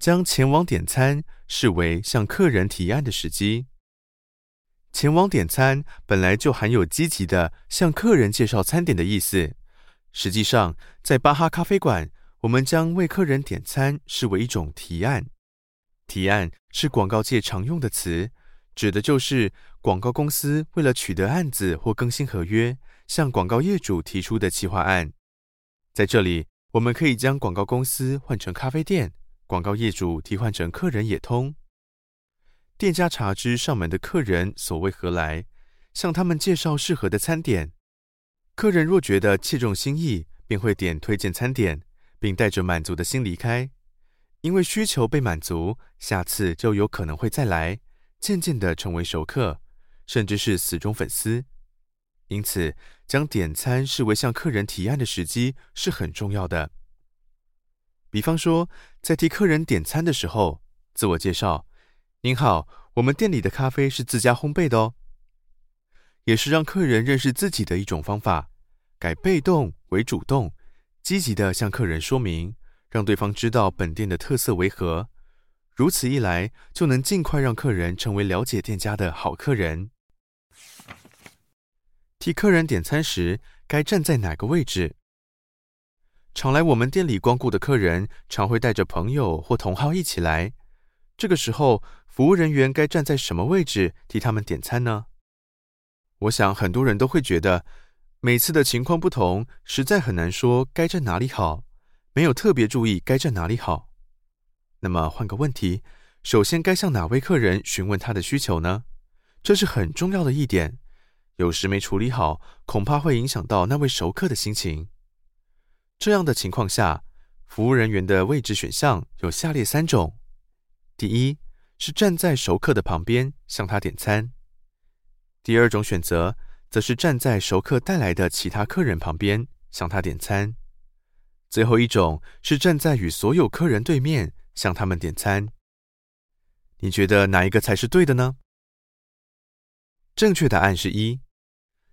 将前往点餐视为向客人提案的时机。前往点餐本来就含有积极的向客人介绍餐点的意思。实际上，在巴哈咖啡馆，我们将为客人点餐视为一种提案。提案是广告界常用的词，指的就是广告公司为了取得案子或更新合约，向广告业主提出的企划案。在这里，我们可以将广告公司换成咖啡店，广告业主替换成客人也通。店家查知上门的客人所谓何来，向他们介绍适合的餐点。客人若觉得切中心意，便会点推荐餐点，并带着满足的心离开。因为需求被满足，下次就有可能会再来，渐渐的成为熟客，甚至是死忠粉丝。因此，将点餐视为向客人提案的时机是很重要的。比方说，在替客人点餐的时候，自我介绍。您好，我们店里的咖啡是自家烘焙的哦，也是让客人认识自己的一种方法。改被动为主动，积极的向客人说明，让对方知道本店的特色为何。如此一来，就能尽快让客人成为了解店家的好客人。替客人点餐时，该站在哪个位置？常来我们店里光顾的客人，常会带着朋友或同好一起来，这个时候。服务人员该站在什么位置替他们点餐呢？我想很多人都会觉得，每次的情况不同，实在很难说该站哪里好，没有特别注意该站哪里好。那么换个问题，首先该向哪位客人询问他的需求呢？这是很重要的一点，有时没处理好，恐怕会影响到那位熟客的心情。这样的情况下，服务人员的位置选项有下列三种：第一。是站在熟客的旁边向他点餐。第二种选择则是站在熟客带来的其他客人旁边向他点餐。最后一种是站在与所有客人对面向他们点餐。你觉得哪一个才是对的呢？正确答案是一。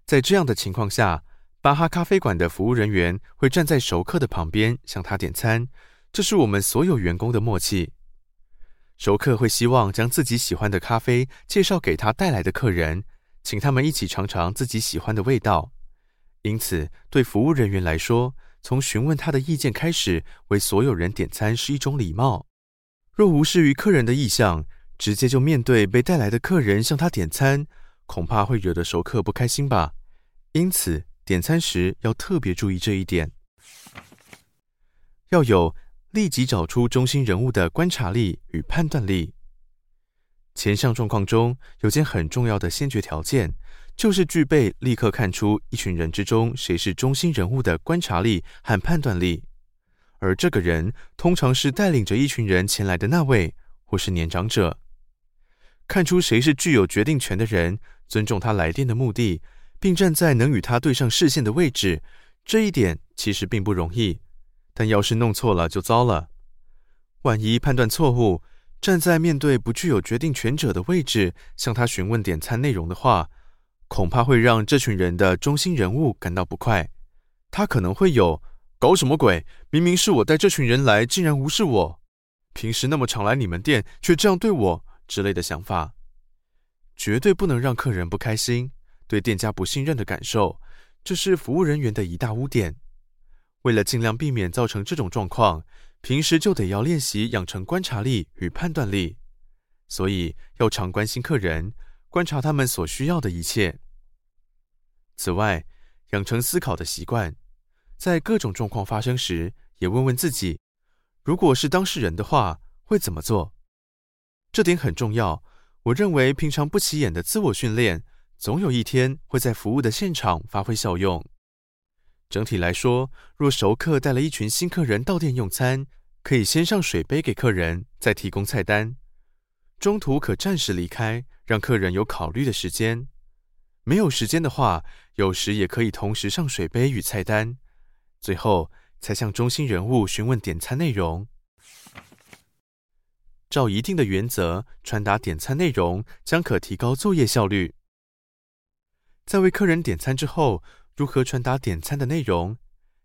在这样的情况下，巴哈咖啡馆的服务人员会站在熟客的旁边向他点餐，这是我们所有员工的默契。熟客会希望将自己喜欢的咖啡介绍给他带来的客人，请他们一起尝尝自己喜欢的味道。因此，对服务人员来说，从询问他的意见开始，为所有人点餐是一种礼貌。若无视于客人的意向，直接就面对被带来的客人向他点餐，恐怕会惹得熟客不开心吧。因此，点餐时要特别注意这一点，要有。立即找出中心人物的观察力与判断力。前项状况中有件很重要的先决条件，就是具备立刻看出一群人之中谁是中心人物的观察力和判断力。而这个人通常是带领着一群人前来的那位，或是年长者。看出谁是具有决定权的人，尊重他来电的目的，并站在能与他对上视线的位置，这一点其实并不容易。但要是弄错了就糟了，万一判断错误，站在面对不具有决定权者的位置向他询问点餐内容的话，恐怕会让这群人的中心人物感到不快。他可能会有“搞什么鬼？明明是我带这群人来，竟然无视我！平时那么常来你们店，却这样对我”之类的想法。绝对不能让客人不开心，对店家不信任的感受，这是服务人员的一大污点。为了尽量避免造成这种状况，平时就得要练习养成观察力与判断力，所以要常关心客人，观察他们所需要的一切。此外，养成思考的习惯，在各种状况发生时，也问问自己：如果是当事人的话，会怎么做？这点很重要。我认为，平常不起眼的自我训练，总有一天会在服务的现场发挥效用。整体来说，若熟客带了一群新客人到店用餐，可以先上水杯给客人，再提供菜单。中途可暂时离开，让客人有考虑的时间。没有时间的话，有时也可以同时上水杯与菜单，最后才向中心人物询问点餐内容。照一定的原则传达点餐内容，将可提高作业效率。在为客人点餐之后。如何传达点餐的内容？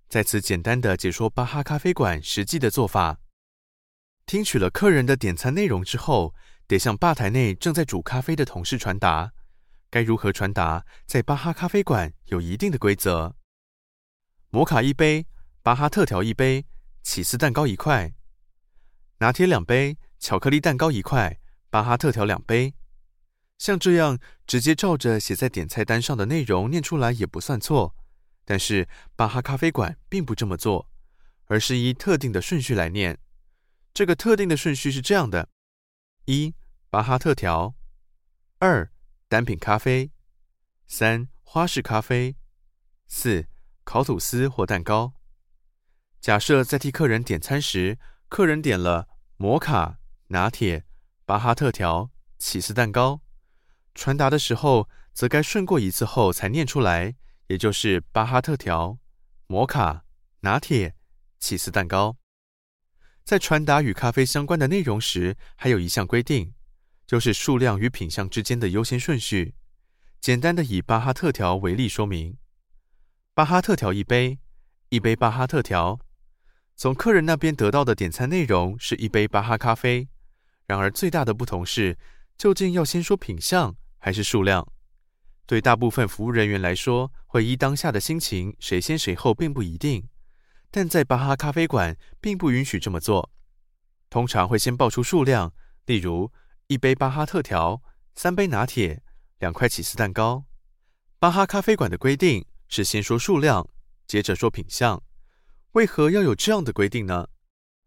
在此简单的解说巴哈咖啡馆实际的做法。听取了客人的点餐内容之后，得向吧台内正在煮咖啡的同事传达。该如何传达，在巴哈咖啡馆有一定的规则：摩卡一杯，巴哈特调一杯，起司蛋糕一块，拿铁两杯，巧克力蛋糕一块，巴哈特调两杯。像这样直接照着写在点菜单上的内容念出来也不算错。但是巴哈咖啡馆并不这么做，而是依特定的顺序来念。这个特定的顺序是这样的：一、巴哈特调；二、单品咖啡；三、花式咖啡；四、烤吐司或蛋糕。假设在替客人点餐时，客人点了摩卡、拿铁、巴哈特调、起司蛋糕，传达的时候则该顺过一次后才念出来。也就是巴哈特条、摩卡、拿铁、起司蛋糕，在传达与咖啡相关的内容时，还有一项规定，就是数量与品相之间的优先顺序。简单的以巴哈特条为例说明：巴哈特条一杯，一杯巴哈特条。从客人那边得到的点餐内容是一杯巴哈咖啡，然而最大的不同是，究竟要先说品相还是数量？对大部分服务人员来说，会依当下的心情，谁先谁后并不一定。但在巴哈咖啡馆，并不允许这么做。通常会先报出数量，例如一杯巴哈特调、三杯拿铁、两块起司蛋糕。巴哈咖啡馆的规定是先说数量，接着说品相。为何要有这样的规定呢？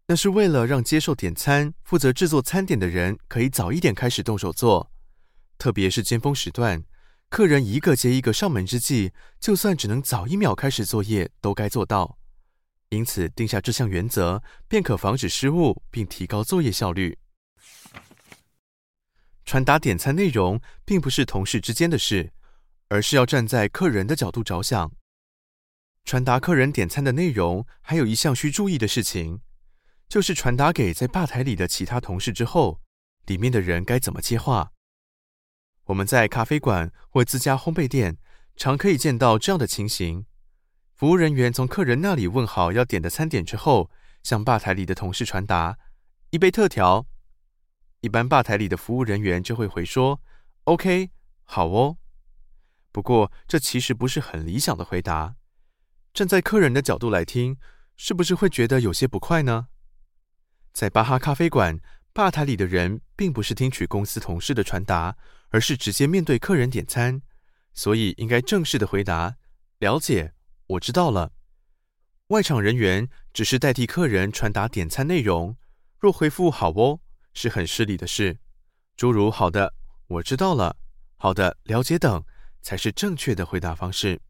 那是为了让接受点餐、负责制作餐点的人可以早一点开始动手做，特别是尖峰时段。客人一个接一个上门之际，就算只能早一秒开始作业，都该做到。因此，定下这项原则，便可防止失误，并提高作业效率。传达点餐内容，并不是同事之间的事，而是要站在客人的角度着想。传达客人点餐的内容，还有一项需注意的事情，就是传达给在吧台里的其他同事之后，里面的人该怎么接话。我们在咖啡馆或自家烘焙店，常可以见到这样的情形：服务人员从客人那里问好要点的餐点之后，向吧台里的同事传达一杯特调。一般吧台里的服务人员就会回说：“OK，好哦。”不过这其实不是很理想的回答。站在客人的角度来听，是不是会觉得有些不快呢？在巴哈咖啡馆。吧台里的人并不是听取公司同事的传达，而是直接面对客人点餐，所以应该正式的回答：“了解，我知道了。”外场人员只是代替客人传达点餐内容，若回复“好哦”，是很失礼的事。诸如“好的，我知道了”“好的，了解”等，才是正确的回答方式。